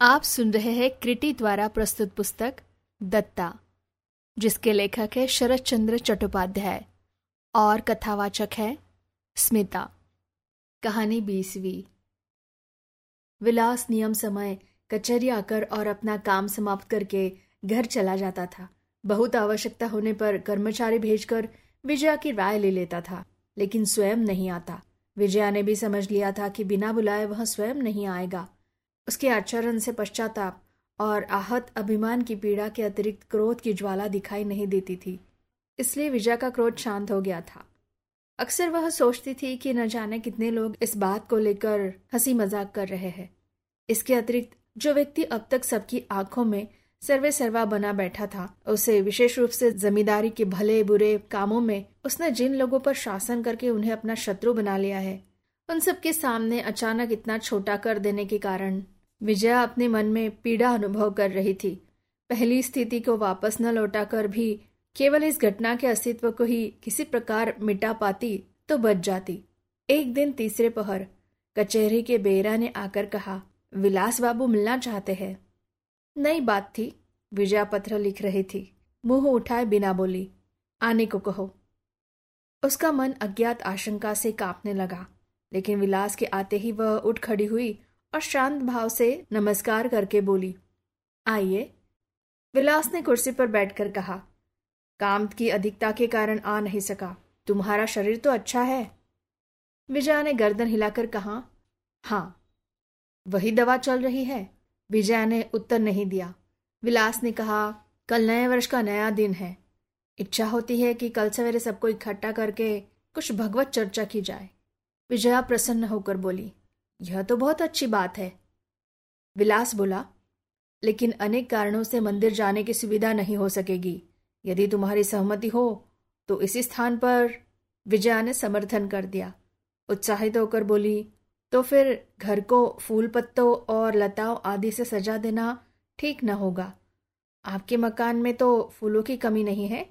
आप सुन रहे हैं क्रिटी द्वारा प्रस्तुत पुस्तक दत्ता, जिसके लेखक है शरद चंद्र चट्टोपाध्याय और कथावाचक है स्मिता। कहानी बीसवीं। विलास नियम समय कचहरी आकर और अपना काम समाप्त करके घर चला जाता था। बहुत आवश्यकता होने पर कर्मचारी भेजकर विजया की राय ले लेता था, लेकिन स्वयं नहीं आता। विजया ने भी समझ लिया था कि बिना बुलाए वह स्वयं नहीं आएगा। उसके आचरण से पश्चाताप और आहत अभिमान की पीड़ा के अतिरिक्त क्रोध की ज्वाला दिखाई नहीं देती थी। इसलिए विजया का क्रोध शांत हो गया था। अक्सर वह सोचती थी कि न जाने कितने लोग इस बात को लेकर हँसी मज़ाक कर रहे हैं। इसके अतिरिक्त जो व्यक्ति अब तक सबकी आँखों में सर्वे सर्वा बना बैठा था, उसे विशेष रूप से जमींदारी के भले बुरे कामों में उसने जिन लोगों पर शासन करके उन्हें अपना शत्रु बना लिया है, उन सबके सामने अचानक इतना छोटा कर देने के कारण विजया अपने मन में पीड़ा अनुभव कर रही थी। पहली स्थिति को वापस न लौटाकर भी केवल इस घटना के अस्तित्व को ही किसी प्रकार मिटा पाती तो बच जाती। एक दिन तीसरे पहर, कचहरी के बेरा ने आकर कहा, विलास बाबू मिलना चाहते हैं। नई बात थी। विजया पत्र लिख रही थी। मुँह उठाए बिना बोली, आने को कहो। उसका मन अज्ञात आशंका से कांपने लगा, लेकिन विलास के आते ही वह उठ खड़ी हुई और शांत भाव से नमस्कार करके बोली, आइए. विलास ने कुर्सी पर बैठकर कहा काम की अधिकता के कारण आ नहीं सका। तुम्हारा शरीर तो अच्छा है. विजया ने गर्दन हिलाकर कहा हाँ वही दवा चल रही है। विजया ने उत्तर नहीं दिया। विलास ने कहा, कल नए वर्ष का नया दिन है। इच्छा होती है कि कल सवेरे सबको इकट्ठा करके कुछ भगवत चर्चा की जाए। विजया प्रसन्न होकर बोली यह तो बहुत अच्छी बात है। विलास बोला, लेकिन अनेक कारणों से मंदिर जाने की सुविधा नहीं हो सकेगी। यदि तुम्हारी सहमति हो तो इसी स्थान पर विजया ने समर्थन कर दिया। उत्साहित होकर बोली तो फिर घर को फूल पत्तों और लताओं आदि से सजा देना ठीक न होगा। आपके मकान में तो फूलों की कमी नहीं है।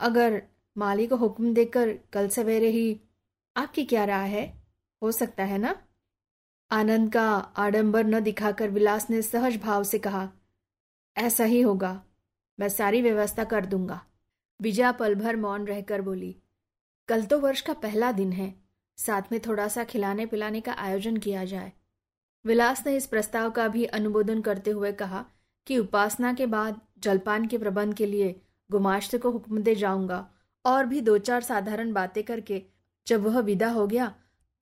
अगर माली को हुक्म देकर कल सवेरे ही आपकी क्या राय है? हो सकता है ना? आनंद का आडंबर न दिखाकर विलास ने सहज भाव से कहा, ऐसा ही होगा, मैं सारी व्यवस्था कर दूँगा। विजया पल भर मौन रहकर बोली, कल तो वर्ष का पहला दिन है, साथ में थोड़ा सा खिलाने पिलाने का आयोजन किया जाए। विलास ने इस प्रस्ताव का भी अनुमोदन करते हुए कहा कि उपासना के बाद जलपान के प्रबंध के लिए गुमाश्त को हुक्म दे जाऊँगा और भी दो चार साधारण बातें करके जब वह विदा हो गया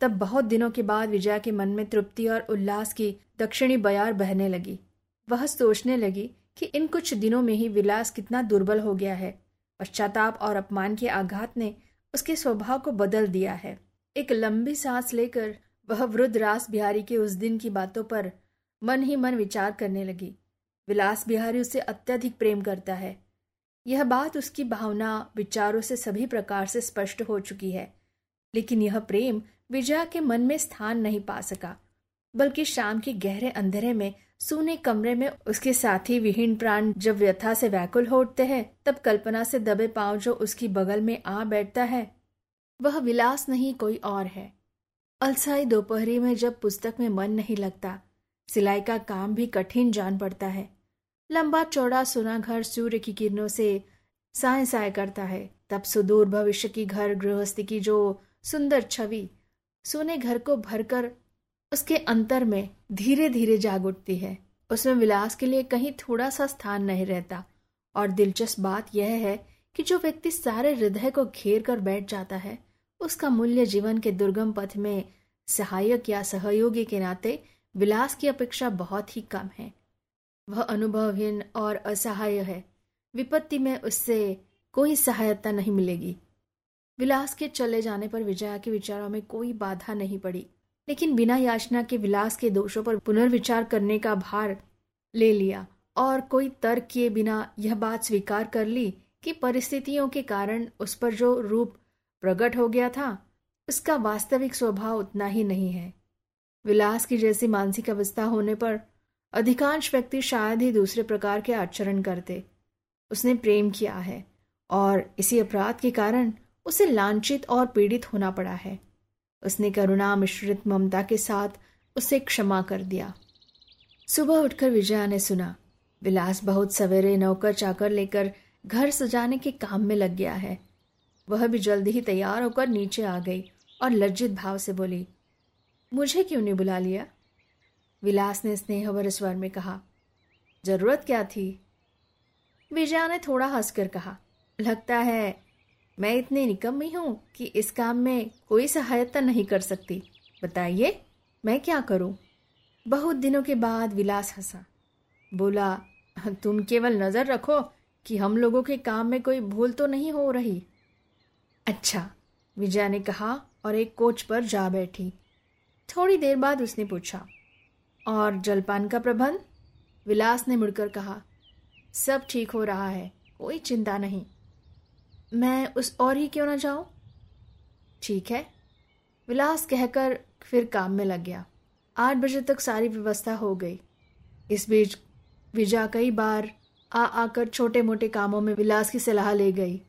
तब बहुत दिनों के बाद विजया के मन में तृप्ति और उल्लास की दक्षिणी बयार बहने लगी। वह सोचने लगी कि इन कुछ दिनों में ही विलास कितना दुर्बल हो गया है। पश्चाताप और अपमान के आघात ने उसके स्वभाव को बदल दिया है। एक लंबी सांस लेकर वह वृद्ध रास बिहारी के उस दिन की बातों पर मन ही मन विचार करने लगी। विलास बिहारी उसे अत्यधिक प्रेम करता है। यह बात उसकी भावना, विचारों से सभी प्रकार से स्पष्ट हो चुकी है। लेकिन यह प्रेम विजया के मन में स्थान नहीं पा सका, बल्कि शाम के गहरे अंधेरे में सूने कमरे में उसके साथी विहीन प्राण जब व्यथा से व्याकुल हो उठते हैं, तब कल्पना से दबे पाँव जो उसकी बगल में आ बैठता है, वह विलास नहीं कोई और है। अलसाई दोपहरी में जब पुस्तक में मन नहीं लगता, सिलाई का काम भी कठिन जान पड़ता है। लंबा चौड़ा सुना घर सूर्य की किरणों से साय साय करता है, तब सुदूर भविष्य की घर गृहस्थी की जो सुंदर छवि सोने घर को भरकर उसके अंतर में धीरे धीरे जाग उठती है। उसमें विलास के लिए कहीं थोड़ा सा स्थान नहीं रहता। और दिलचस्प बात यह है कि जो व्यक्ति सारे हृदय को घेर कर बैठ जाता है, उसका मूल्य जीवन के दुर्गम पथ में सहायक या सहयोगी के नाते विलास की अपेक्षा बहुत ही कम है। वह अनुभवहीन और असहाय है। विपत्ति में उससे कोई सहायता नहीं मिलेगी। विलास के चले जाने पर विजया के विचारों में कोई बाधा नहीं पड़ी। लेकिन बिना याचना के विलास के दोषों पर पुनर्विचार करने का भार ले लिया और कोई तर्क किए बिना यह बात स्वीकार कर ली कि परिस्थितियों के कारण उस पर जो रूप प्रकट हो गया था, उसका वास्तविक स्वभाव उतना ही नहीं है। विलास की जैसी मानसिक अवस्था होने पर अधिकांश व्यक्ति शायद ही दूसरे प्रकार के आचरण करते। उसने प्रेम किया है और इसी अपराध के कारण उसे लांछित और पीड़ित होना पड़ा है। उसने करुणा मिश्रित ममता के साथ उसे क्षमा कर दिया। सुबह उठकर विजया ने सुना, विलास बहुत सवेरे नौकर चाकर लेकर घर सजाने के काम में लग गया है। वह भी जल्दी ही तैयार होकर नीचे आ गई और लज्जित भाव से बोली, मुझे क्यों नहीं बुला लिया? विलास ने स्नेहवर स्वर में कहा, ज़रूरत क्या थी? विजया ने थोड़ा हंसकर कहा, लगता है मैं इतनी निकम्मी हूँ कि इस काम में कोई सहायता नहीं कर सकती। बताइए, मैं क्या करूँ? बहुत दिनों के बाद विलास हंसा। बोला, तुम केवल नज़र रखो कि हम लोगों के काम में कोई भूल तो नहीं हो रही। अच्छा विजया ने कहा और एक कोच पर जा बैठी। थोड़ी देर बाद उसने पूछा, और जलपान का प्रबंध? विलास ने मुड़कर कहा, सब ठीक हो रहा है, कोई चिंता नहीं। मैं उस और ही क्यों ना जाऊँ? ठीक है। विलास कहकर फिर काम में लग गया। आठ बजे तक सारी व्यवस्था हो गई। इस बीच विजया कई बार आ आकर छोटे मोटे कामों में विलास की सलाह ले गई।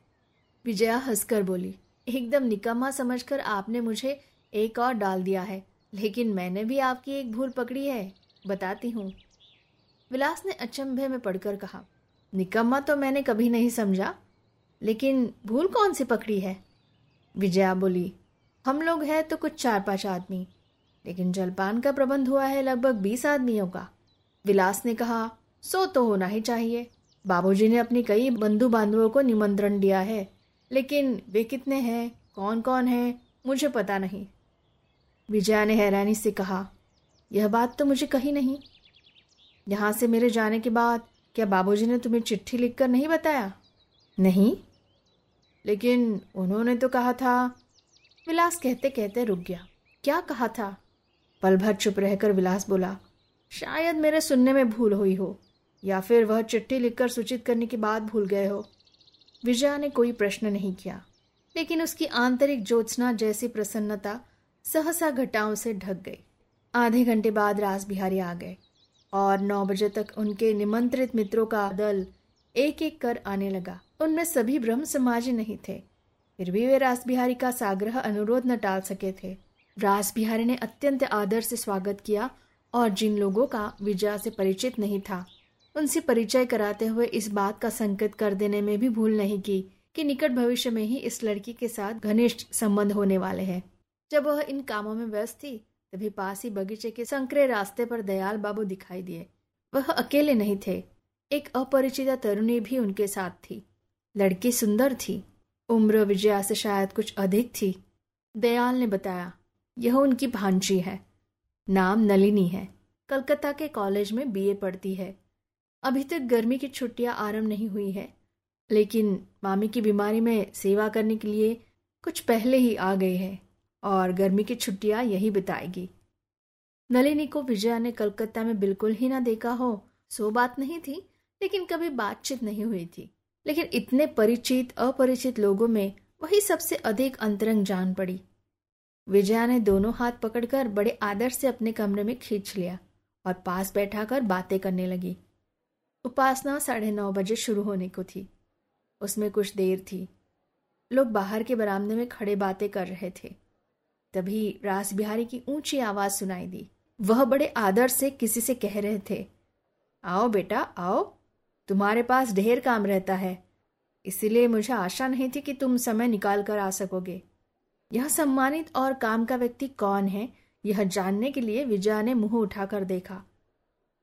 विजया हंसकर बोली, एकदम निकम्मा समझकर आपने मुझे एक और डाल दिया है, लेकिन मैंने भी आपकी एक भूल पकड़ी है, बताती हूँ। विलास ने अचंभे में पढ़कर कहा, निकम्मा तो मैंने कभी नहीं समझा। लेकिन भूल कौन सी पकड़ी है? विजया बोली, हम लोग हैं तो कुछ चार पाँच आदमी, लेकिन जलपान का प्रबंध हुआ है लगभग बीस आदमियों का। विलास ने कहा, सो तो होना ही चाहिए। बाबूजी ने अपनी कई बंधु बांधवों को निमंत्रण दिया है, लेकिन वे कितने हैं कौन कौन है, मुझे पता नहीं। विजया ने हैरानी से कहा, यह बात तो मुझे कही नहीं। यहाँ से मेरे जाने के बाद क्या बाबूजी ने तुम्हें चिट्ठी लिखकर नहीं बताया? नहीं। लेकिन उन्होंने तो कहा था, विलास कहते कहते रुक गया। क्या कहा था? पल भर चुप रहकर विलास बोला, शायद मेरे सुनने में भूल हुई हो, या फिर वह चिट्ठी लिखकर सूचित करने के बाद भूल गए हो। विजया ने कोई प्रश्न नहीं किया, लेकिन उसकी आंतरिक ज्योत्सना जैसी प्रसन्नता सहसा घटाओं से ढक गई। आधे घंटे बाद रास बिहारी आ गए और नौ बजे तक उनके निमंत्रित मित्रों का दल एक एक कर आने लगा। उनमें सभी ब्रह्म समाजी नहीं थे। फिर भी वे रास बिहारी का साग्रह अनुरोध न टाल सके थे। रास बिहारी ने अत्यंत आदर से स्वागत किया और जिन लोगों का विजया से परिचित नहीं था, उनसे परिचय कराते हुए इस बात का संकेत कर देने में भी भूल नहीं की कि निकट भविष्य में ही इस लड़की के साथ घनिष्ठ संबंध होने वाले हैं। जब वह इन कामों में व्यस्त थी, तभी पास ही बगीचे के संकरे रास्ते पर दयाल बाबू दिखाई दिए। वह अकेले नहीं थे, एक अपरिचिता तरुणी भी उनके साथ थी। लड़की सुंदर थी। उम्र विजया से शायद कुछ अधिक थी। दयाल ने बताया, यह उनकी भांजी है। नाम नलिनी है। कलकत्ता के कॉलेज में बीए पढ़ती है। अभी तक गर्मी की छुट्टियाँ आरंभ नहीं हुई है, लेकिन मामी की बीमारी में सेवा करने के लिए कुछ पहले ही आ गई है और गर्मी की छुट्टियाँ यही बिताएगी। नलिनी को विजया ने कलकत्ता में बिल्कुल ही ना देखा हो, सो बात नहीं थी, लेकिन कभी बातचीत नहीं हुई थी। लेकिन इतने परिचित, अपरिचित लोगों में वही सबसे अधिक अंतरंग जान पड़ी। विजया ने दोनों हाथ पकड़कर बड़े आदर से अपने कमरे में खींच लिया और पास बैठाकर बातें करने लगी। उपासना साढ़े नौ बजे शुरू होने को थी। उसमें कुछ देर थी। लोग बाहर के बरामदे में खड़े बातें कर रहे थे। तभी रास बिहारी की ऊँची आवाज़ सुनाई दी। वह बड़े आदर से किसी से कह रहे थे, आओ बेटा, आओ। तुम्हारे पास ढेर काम रहता है। इसीलिए मुझे आशा नहीं थी कि तुम समय निकाल कर आ सकोगे। यह सम्मानित और काम का व्यक्ति कौन है, यह जानने के लिए विजया ने मुँह उठाकर देखा।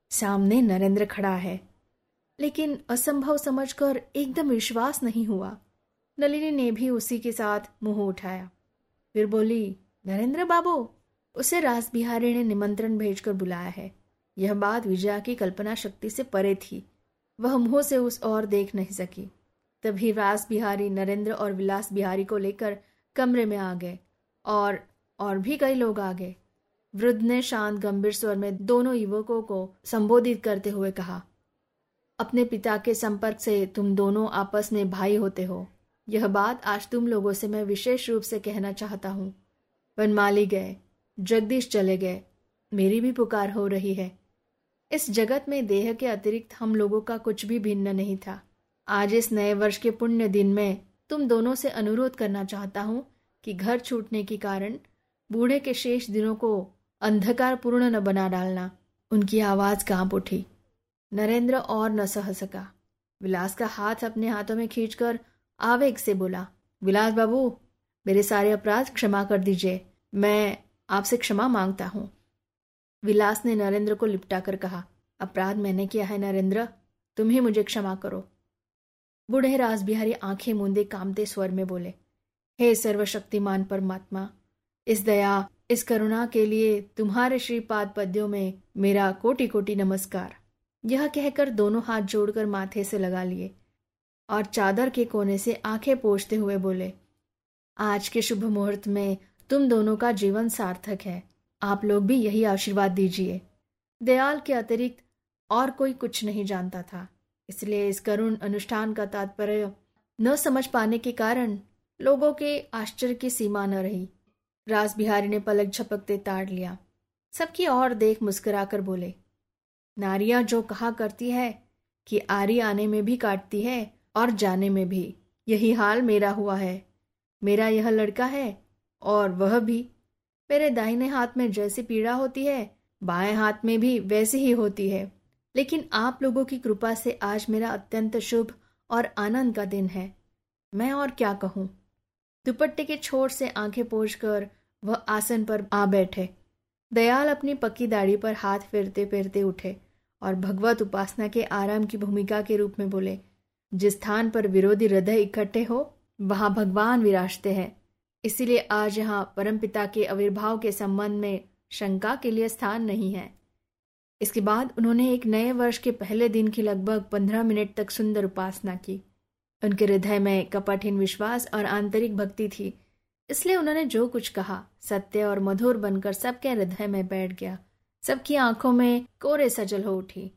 सामने नरेंद्र खड़ा है। लेकिन असंभव समझकर एकदम विश्वास नहीं हुआ। नलिनी ने भी उसी के साथ मुँह उठाया। फिर बोली, नरेंद्र बाबू, उसे रास बिहारी ने निमंत्रण भेजकर बुलाया है। यह बात विजया की कल्पना शक्ति से परे थी। वह मुँह से उस ओर देख नहीं सकी। तभी रास बिहारी नरेंद्र और विलास बिहारी को लेकर कमरे में आ गए और और भी कई लोग आ गए। वृद्ध ने शांत, गंभीर स्वर में दोनों युवकों को संबोधित करते हुए कहा, अपने पिता के संपर्क से तुम दोनों आपस में भाई होते हो। यह बात आज तुम लोगों से मैं विशेष रूप से कहना चाहता हूँ। वनमाली गए, जगदीश चले गए। मेरी भी पुकार हो रही है। इस जगत में देह के अतिरिक्त हम लोगों का कुछ भी भिन्न नहीं था। आज इस नए वर्ष के पुण्य दिन में तुम दोनों से अनुरोध करना चाहता हूँ कि घर छूटने के कारण बूढ़े के शेष दिनों को अंधकार पूर्ण न बना डालना। उनकी आवाज़ काँप उठी। नरेंद्र और न सह सका। विलास का हाथ अपने हाथों में खींचकर आवेग से बोला, विलास बाबू, मेरे सारे अपराध क्षमा कर दीजिए। मैं आपसे क्षमा माँगता हूँ। विलास ने नरेंद्र को लिपटा कर कहा, अपराध मैंने किया है नरेंद्र तुम ही मुझे क्षमा करो। बूढ़े रासबिहारी आँखें मूंदे कामते स्वर में बोले, हे सर्वशक्तिमान परमात्मा, इस दया, इस करुणा के लिए तुम्हारे श्रीपाद पद्यों में मेरा कोटि कोटि नमस्कार। यह कहकर दोनों हाथ जोड़कर माथे से लगा लिए और चादर के कोने से आँखें पोछते हुए बोले, आज के शुभ मुहूर्त में तुम दोनों का जीवन सार्थक है। आप लोग भी यही आशीर्वाद दीजिए। दयाल के अतिरिक्त और कोई कुछ नहीं जानता था, इसलिए इस करुण अनुष्ठान का तात्पर्य न समझ पाने के कारण लोगों के आश्चर्य की सीमा न रही। राज बिहारी ने पलक झपकते ताड़ लिया। सबकी और देख मुस्कुराकर बोले, नारियाँ जो कहा करती है कि आरी आने में भी काटती है और जाने में भी, यही हाल मेरा हुआ है। मेरा यह लड़का है और वह भी मेरे दाहिने हाथ में जैसी पीड़ा होती है, बाएँ हाथ में भी वैसी ही होती है। लेकिन आप लोगों की कृपा से आज मेरा अत्यंत शुभ और आनंद का दिन है। मैं और क्या कहूँ? दुपट्टे के छोर से आँखें पोछ कर वह आसन पर आ बैठे। दयाल अपनी पक्की दाढ़ी पर हाथ फेरते फेरते उठे और भगवत उपासना के आराम की भूमिका के रूप में बोले, जिस स्थान पर विरोधी हृदय इकट्ठे हो, वहाँ भगवान विराजते हैं। इसीलिए आज यहाँ परमपिता के आविर्भाव के संबंध में शंका के लिए स्थान नहीं है। इसके बाद उन्होंने एक नए वर्ष के पहले दिन की लगभग पंद्रह मिनट तक सुंदर उपासना की। उनके हृदय में कपटहीन विश्वास और आंतरिक भक्ति थी, इसलिए उन्होंने जो कुछ कहा, सत्य और मधुर बनकर सबके हृदय में बैठ गया। सबकी आँखों में कोरे सजल हो उठी।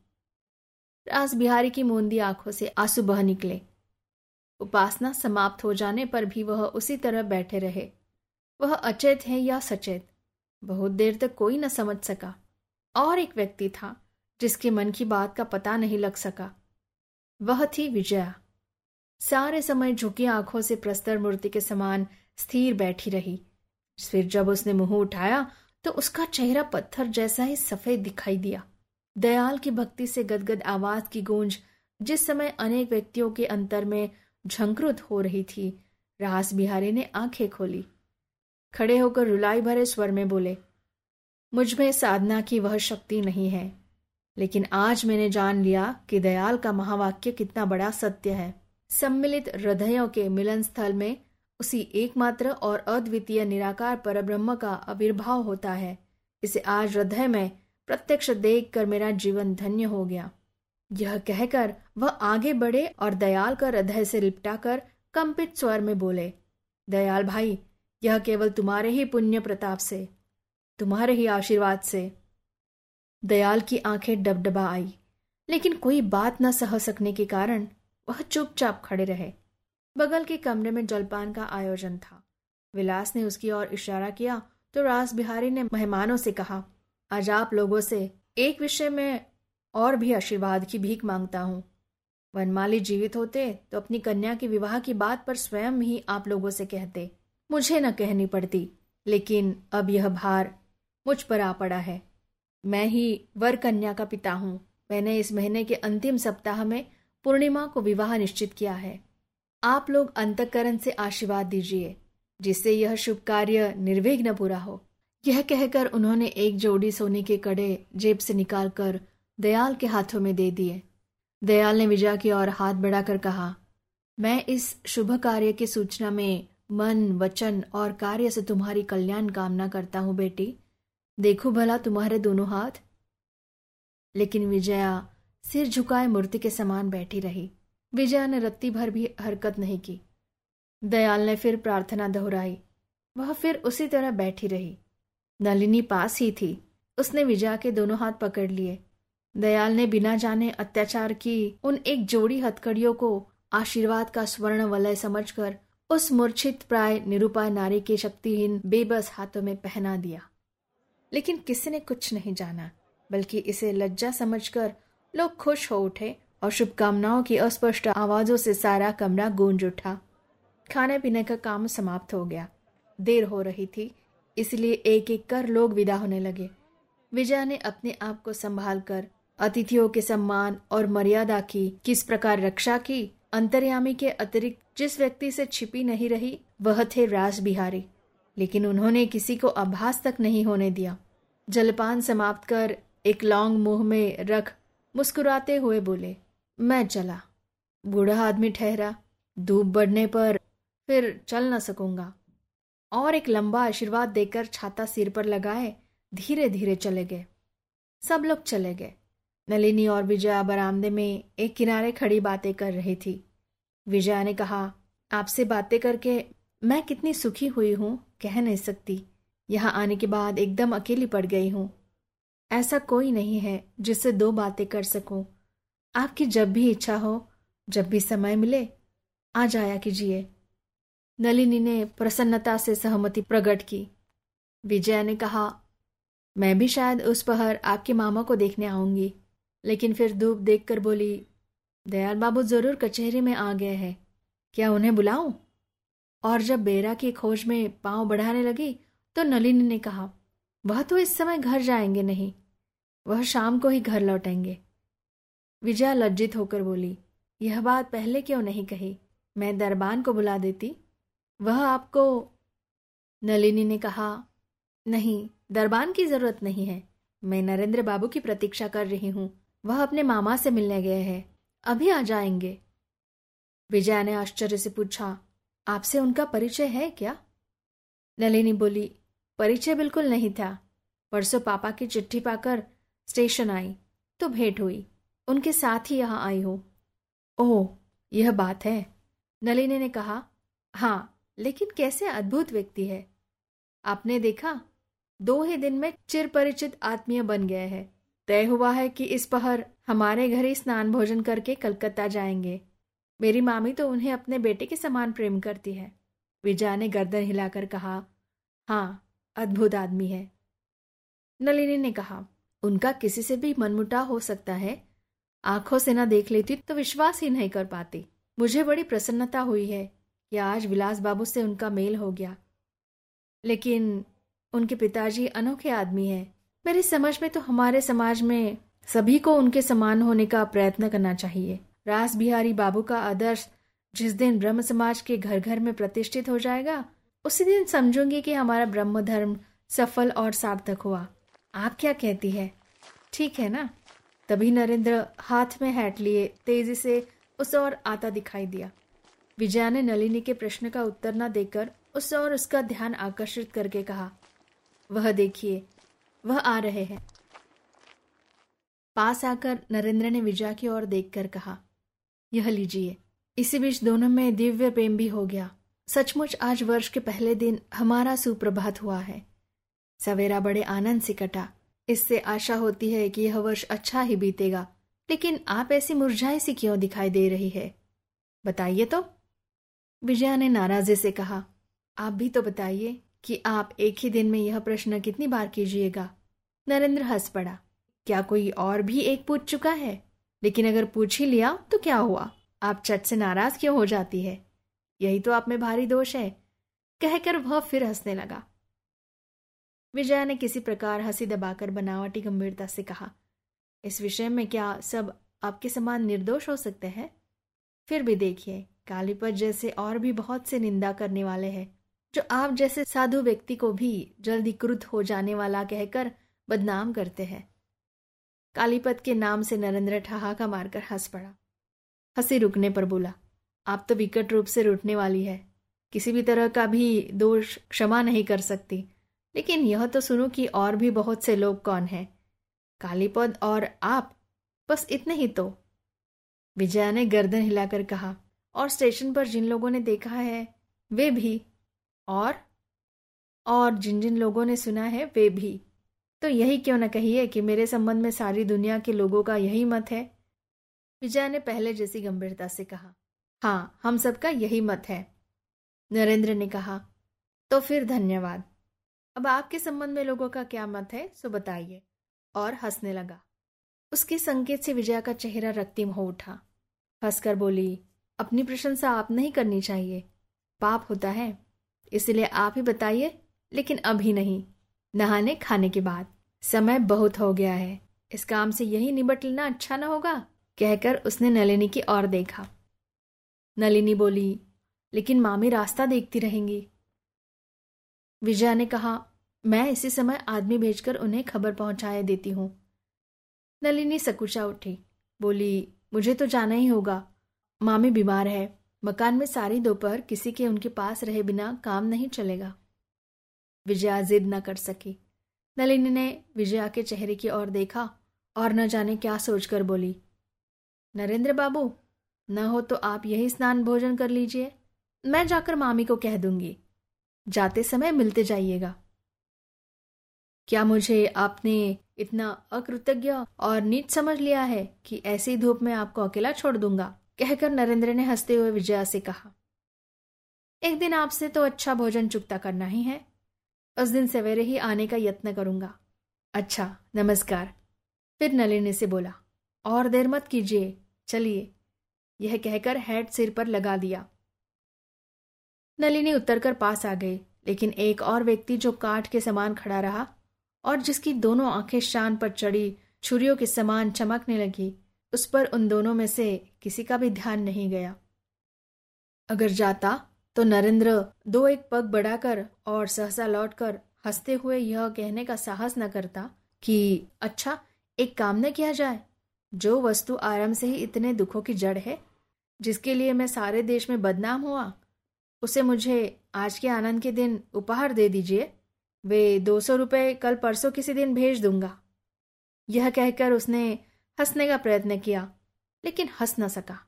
रास बिहारी की मूंदी आँखों से आँसू बह निकले। उपासना समाप्त हो जाने पर भी वह उसी तरह बैठे रहे। वह अचेत है या सचेत? बहुत देर तक कोई न समझ सका। और एक व्यक्ति था, जिसके मन की बात का पता नहीं लग सका। वह थी विजया। सारे समय झुकी आँखों से प्रस्तर मूर्ति के समान स्थिर बैठी रही। फिर जब उसने मुँह उठाया तो उसका चेहरा पत्थर जैसा ही सफ़ेद दिखाई दिया। दयाल की भक्ति से गदगद आवाज़ की गूंज, जिस समय अनेक व्यक्तियों के अंतर में झंकृत हो रही थी। रास बिहारी ने आँखें खोली। खड़े होकर रुलाई भरे स्वर में बोले, मुझमें साधना की वह शक्ति नहीं है, लेकिन आज मैंने जान लिया कि दयाल का महावाक्य कितना बड़ा सत्य है। सम्मिलित हृदयों के मिलन स्थल में उसी एकमात्र और अद्वितीय निराकार परब्रह्म का आविर्भाव होता है। इसे आज हृदय में प्रत्यक्ष देख कर मेरा जीवन धन्य हो गया। यह कहकर वह आगे बढ़े और दयाल का हृदय से लिपटाकर कंपित स्वर में बोले, दयाल भाई, यह केवल तुम्हारे ही पुण्य प्रताप से, तुम्हारे ही आशीर्वाद से. दयाल की आँखें डबडबा आई, लेकिन कोई बात न सह सकने के कारण वह चुपचाप खड़े रहे। बगल के कमरे में जलपान का आयोजन था। विलास ने उसकी ओर इशारा किया तो रास बिहारी ने मेहमानों से कहा, आज आप लोगों से एक विषय में और भी आशीर्वाद की भीख माँगता हूँ। वनमाली जीवित होते तो अपनी कन्या के विवाह की बात पर स्वयं ही आप लोगों से कहते। मुझे न कहनी पड़ती, लेकिन अब यह भार मुझ पर आ पड़ा है। मैं ही वर कन्या का पिता हूँ। मैंने इस महीने के अंतिम सप्ताह में पूर्णिमा को विवाह निश्चित किया है। आप लोग अंतकरण से आशीर्वाद दीजिए, जिससे यह शुभ कार्य निर्विघ्न पूरा हो। यह कहकर उन्होंने एक जोड़ी सोने के कड़े जेब से निकालकर दयाल के हाथों में दे दिए। दयाल ने विजया की ओर हाथ बढ़ाकर कहा, मैं इस शुभ कार्य की सूचना में मन, वचन और कार्य से तुम्हारी कल्याण कामना करता हूँ, बेटी। देखो भला तुम्हारे दोनों हाथ। लेकिन विजया सिर झुकाए मूर्ति के समान बैठी रही। विजया ने रत्ती भर भी हरकत नहीं की। दयाल ने फिर प्रार्थना दोहराई। वह फिर उसी तरह बैठी रही। नलिनी पास ही थी। उसने विजया के दोनों हाथ पकड़ लिए। दयाल ने बिना जाने अत्याचार की उन एक जोड़ी हथकड़ियों को आशीर्वाद का स्वर्ण वलय समझकर उस मूर्छित प्राय निरुपाय नारी के शक्तिहीन बेबस हाथों में पहना दिया। लेकिन किसी ने कुछ नहीं जाना, बल्कि इसे लज्जा समझकर लोग खुश हो उठे और शुभकामनाओं की अस्पष्ट आवाजों से सारा कमरा गूंज उठा। खाने पीने का काम समाप्त हो गया। देर हो रही थी, इसलिए एक एक कर लोग विदा होने लगे। विजया ने अपने आप को संभाल कर अतिथियों के सम्मान और मर्यादा की किस प्रकार रक्षा की, अंतर्यामी के अतिरिक्त जिस व्यक्ति से छिपी नहीं रही, वह थे राज बिहारी लेकिन उन्होंने किसी को आभास तक नहीं होने दिया। जलपान समाप्त कर एक लौंग मुँह में रख मुस्कुराते हुए बोले, मैं चला। बूढ़ा आदमी ठहरा। धूप बढ़ने पर फिर चल न सकूँगा। और एक लंबा आशीर्वाद देकर छाता सिर पर लगाए धीरे धीरे चले गए। सब लोग चले गए। नलिनी और विजया बरामदे में एक किनारे खड़ी बातें कर रही थी। विजया ने कहा, आपसे बातें करके मैं कितनी सुखी हुई हूँ, कह नहीं सकती। यहाँ आने के बाद एकदम अकेली पड़ गई हूँ। ऐसा कोई नहीं है जिससे दो बातें कर सकूँ। आपकी जब भी इच्छा हो, जब भी समय मिले, आ जाया कीजिए नलिनी ने प्रसन्नता से सहमति प्रकट की। विजया ने कहा, मैं भी शायद उस पहर आपके मामा को देखने आऊँगी। लेकिन फिर धूप देखकर बोली, दयाल बाबू ज़रूर कचहरी में आ गए हैं। क्या उन्हें बुलाऊं? और जब बेरा की खोज में पाँव बढ़ाने लगी तो नलिनी ने कहा, वह तो इस समय घर जाएँगे नहीं, वह शाम को ही घर लौटेंगे। विजया लज्जित होकर बोली, यह बात पहले क्यों नहीं कही? मैं दरबान को बुला देती। वह आपको नलिनी ने कहा, नहीं, दरबान की ज़रूरत नहीं है। मैं नरेंद्र बाबू की प्रतीक्षा कर रही हूँ। वह अपने मामा से मिलने गए हैं। अभी आ जाएँगे। विजया ने आश्चर्य से पूछा, आपसे उनका परिचय है क्या? नलिनी बोली, परिचय बिल्कुल नहीं था। परसों पापा की चिट्ठी पाकर स्टेशन आई तो भेंट हुई। उनके साथ ही यहाँ आई हूँ। ओह, यह बात है। नलिनी ने कहा हाँ लेकिन कैसे अद्भुत व्यक्ति है। आपने देखा, दो ही दिन में चिर परिचित आत्मीय बन गए हैं। तय हुआ है कि इस पहर हमारे घर ही स्नान भोजन करके कलकत्ता जाएँगे। मेरी मामी तो उन्हें अपने बेटे के समान प्रेम करती है। विजया ने गर्दन हिलाकर कहा हाँ अद्भुत आदमी है। नलिनी ने कहा, उनका किसी से भी मनमुटा हो सकता है। आँखों से ना देख लेती तो विश्वास ही नहीं कर पाती। मुझे बड़ी प्रसन्नता हुई है कि आज विलास बाबू से उनका मेल हो गया। लेकिन उनके पिताजी अनोखे आदमी हैं। मेरी समझ में तो हमारे समाज में सभी को उनके समान होने का प्रयत्न करना चाहिए। रास बिहारी बाबू का आदर्श जिस दिन ब्रह्म समाज के घर घर में प्रतिष्ठित हो जाएगा, उसी दिन समझूँगी कि हमारा ब्रह्म धर्म सफल और सार्थक हुआ। आप क्या कहती है? ठीक है ना? तभी नरेंद्र हाथ में हैट लिए तेज़ी से उस और आता दिखाई दिया। विजया ने नलिनी के प्रश्न का उत्तर न देकर उस और उसका ध्यान आकर्षित करके कहा, वह देखिए वह आ रहे हैं। पास आकर नरेंद्र ने विजया की ओर देखकर कहा, यह लीजिए। इसी बीच दोनों में दिव्य प्रेम भी हो गया। सचमुच आज वर्ष के पहले दिन हमारा सुप्रभात हुआ है। सवेरा बड़े आनंद से कटा। इससे आशा होती है कि यह वर्ष अच्छा ही बीतेगा। लेकिन आप ऐसी मुरझाई सी क्यों दिखाई दे रही है? बताइए तो। विजया ने नाराजे से कहा, आप भी तो बताइए कि आप एक ही दिन में यह प्रश्न कितनी बार कीजिएगा। नरेंद्र हंस पड़ा। क्या कोई और भी एक पूछ चुका है? लेकिन अगर पूछ ही लिया तो क्या हुआ? आप चट से नाराज़ क्यों हो जाती है? यही तो आप में भारी दोष है। कहकर वह फिर हंसने लगा। विजया ने किसी प्रकार हँसी दबाकर बनावटी गंभीरता से कहा, इस विषय में क्या सब आपके समान निर्दोष हो सकते हैं? फिर भी देखिए कालीपत जैसे और भी बहुत से निंदा करने वाले हैं, जो आप जैसे साधु व्यक्ति को भी जल्दी क्रुद्ध हो जाने वाला कहकर बदनाम करते हैं। कालीपत के नाम से नरेंद्र ठहाका मारकर हंस पड़ा। हँसी रुकने पर बोला, आप तो विकट रूप से रुटने वाली है। किसी भी तरह का भी दोष क्षमा नहीं कर सकती। लेकिन यह तो सुनो कि और भी बहुत से लोग कौन हैं। कालीपद और आप, बस इतने ही तो। विजया ने गर्दन हिलाकर कहा, और स्टेशन पर जिन लोगों ने देखा है, वे भी। और? और जिन जिन लोगों ने सुना है, वे भी। तो यही क्यों न कहिए कि मेरे संबंध में सारी दुनिया के लोगों का यही मत है? विजया ने पहले जैसी गंभीरता से कहा हाँ हम सबका यही मत है। नरेंद्र ने कहा तो फिर धन्यवाद। अब आपके संबंध में लोगों का क्या मत है, सो बताइए। और हंसने लगा। उसके संकेत से विजया का चेहरा रक्तिम हो उठा। हंसकर बोली, अपनी प्रशंसा आप नहीं करनी चाहिए। पाप होता है, इसलिए आप ही बताइए, लेकिन अभी नहीं। नहाने खाने के बाद। समय बहुत हो गया है। इस काम से यही निबट लेना अच्छा ना होगा? कहकर उसने नलिनी की ओर देखा। नलिनी बोली, लेकिन मामी रास्ता देखती रहेंगी। विजया ने कहा, मैं इसी समय आदमी भेजकर उन्हें खबर पहुँचाए देती हूँ। नलिनी सकुचा उठी, बोली, मुझे तो जाना ही होगा। मामी बीमार है। मकान में सारी दोपहर किसी के उनके पास रहे बिना काम नहीं चलेगा। विजया जिद न कर सकी। नलिनी ने विजया के चेहरे की ओर देखा और न जाने क्या सोचकर बोली, नरेंद्र बाबू, न हो तो आप यही स्नान भोजन कर लीजिए। मैं जाकर मामी को कह दूँगी। जाते समय मिलते जाइएगा। क्या मुझे आपने इतना अकृतज्ञ और नीच समझ लिया है कि ऐसी धूप में आपको अकेला छोड़ दूँगा? कहकर नरेंद्र ने हँसते हुए विजया से कहा, एक दिन आपसे तो अच्छा भोजन चुकता करना ही है। उस दिन सवेरे ही आने का यत्न करूँगा। अच्छा नमस्कार। फिर नलिनी से बोला, और देर मत कीजिए, चलिए। यह कहकर हैट सिर पर लगा दिया। नलिनी उतरकर पास आ गई, लेकिन एक और व्यक्ति जो काठ के समान खड़ा रहा और जिसकी दोनों आँखें शान पर चढ़ी, छुरियों के समान चमकने लगी, उस पर उन दोनों में से किसी का भी ध्यान नहीं गया। अगर जाता तो नरेंद्र दो एक पग बढ़ाकर और सहसा लौटकर हँसते हुए यह कहने का साहस न करता कि अच्छा एक काम न किया जाए। जो वस्तु आराम से ही इतने दुखों की जड़ है, जिसके लिए मैं सारे देश में बदनाम हुआ, उसे मुझे आज के आनंद के दिन उपहार दे दीजिए। वे दो सौ रुपये कल परसों किसी दिन भेज दूँगा। यह कहकर उसने हंसने का प्रयत्न किया, लेकिन हंस न सका।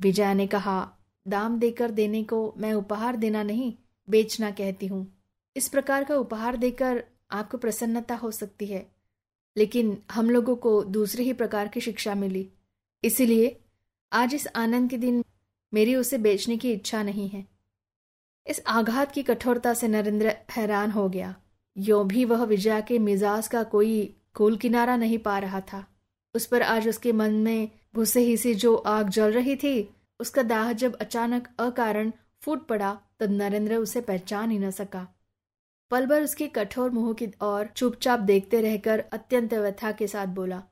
विजया ने कहा दाम देकर देने को मैं उपहार देना नहीं, बेचना कहती हूँ। इस प्रकार का उपहार देकर आपको प्रसन्नता हो सकती है। लेकिन हम लोगों को दूसरे ही प्रकार की शिक्षा मिली। इसीलिए आज इस आनंद के दिन मेरी उसे बेचने की इच्छा नहीं है। इस आघात की कठोरता से नरेंद्र हैरान हो गया। यो भी वह विजया के मिजाज का कोई कोल किनारा नहीं पा रहा था। उस पर आज उसके मन में भूसे ही सी जो आग जल रही थी उसका दाह जब अचानक अकारण फूट पड़ा, तब नरेंद्र उसे पहचान ही न सका। पल भर उसके कठोर मुँह की ओर चुपचाप देखते रहकर अत्यंत व्यथा के साथ बोला,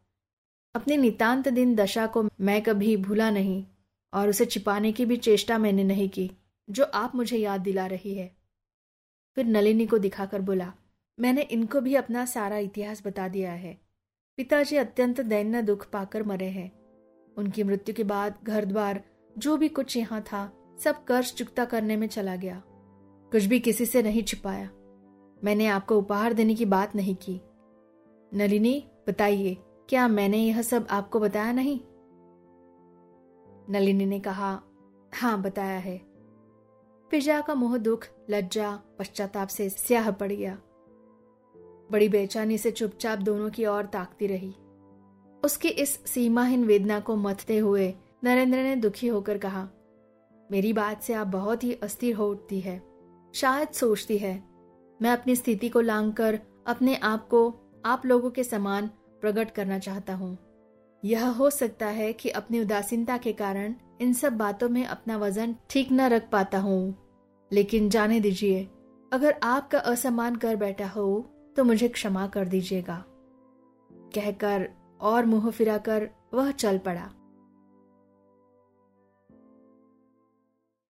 अपनी नितांत दिन दशा को मैं कभी भूला नहीं, और उसे छिपाने की भी चेष्टा मैंने नहीं की, जो आप मुझे याद दिला रही है। फिर नलिनी को दिखाकर बोला, मैंने इनको भी अपना सारा इतिहास बता दिया है। पिताजी अत्यंत दैन्य दुख पाकर मरे हैं। उनकी मृत्यु के बाद घर द्वार जो भी कुछ यहाँ था, सब कर्ज चुकता करने में चला गया। कुछ भी किसी से नहीं छिपाया। मैंने आपको उपहार देने की बात नहीं की। नलिनी, बताइए, क्या मैंने यह सब आपको बताया नहीं? नलिनी ने कहा हाँ बताया है। फिजा का मुँह दुख, लज्जा, पश्चाताप से स्याह पड़ गया। बड़ी बेचैनी से चुपचाप दोनों की ओर ताकती रही। उसकी इस सीमाहीन वेदना को मथते हुए नरेंद्र ने दुखी होकर कहा, मेरी बात से आप बहुत ही अस्थिर हो उठती है। शायद सोचती है। मैं अपनी स्थिति को लांग कर अपने आप को आप लोगों के समान प्रकट करना चाहता हूँ। यह हो सकता है कि अपनी उदासीनता के कारण इन सब बातों में अपना वज़न ठीक न रख पाता हूँ। लेकिन जाने दीजिए, अगर आपका असम्मान कर बैठा हो तो मुझे क्षमा कर दीजिएगा। कहकर और मुँह फिराकर वह चल पड़ा।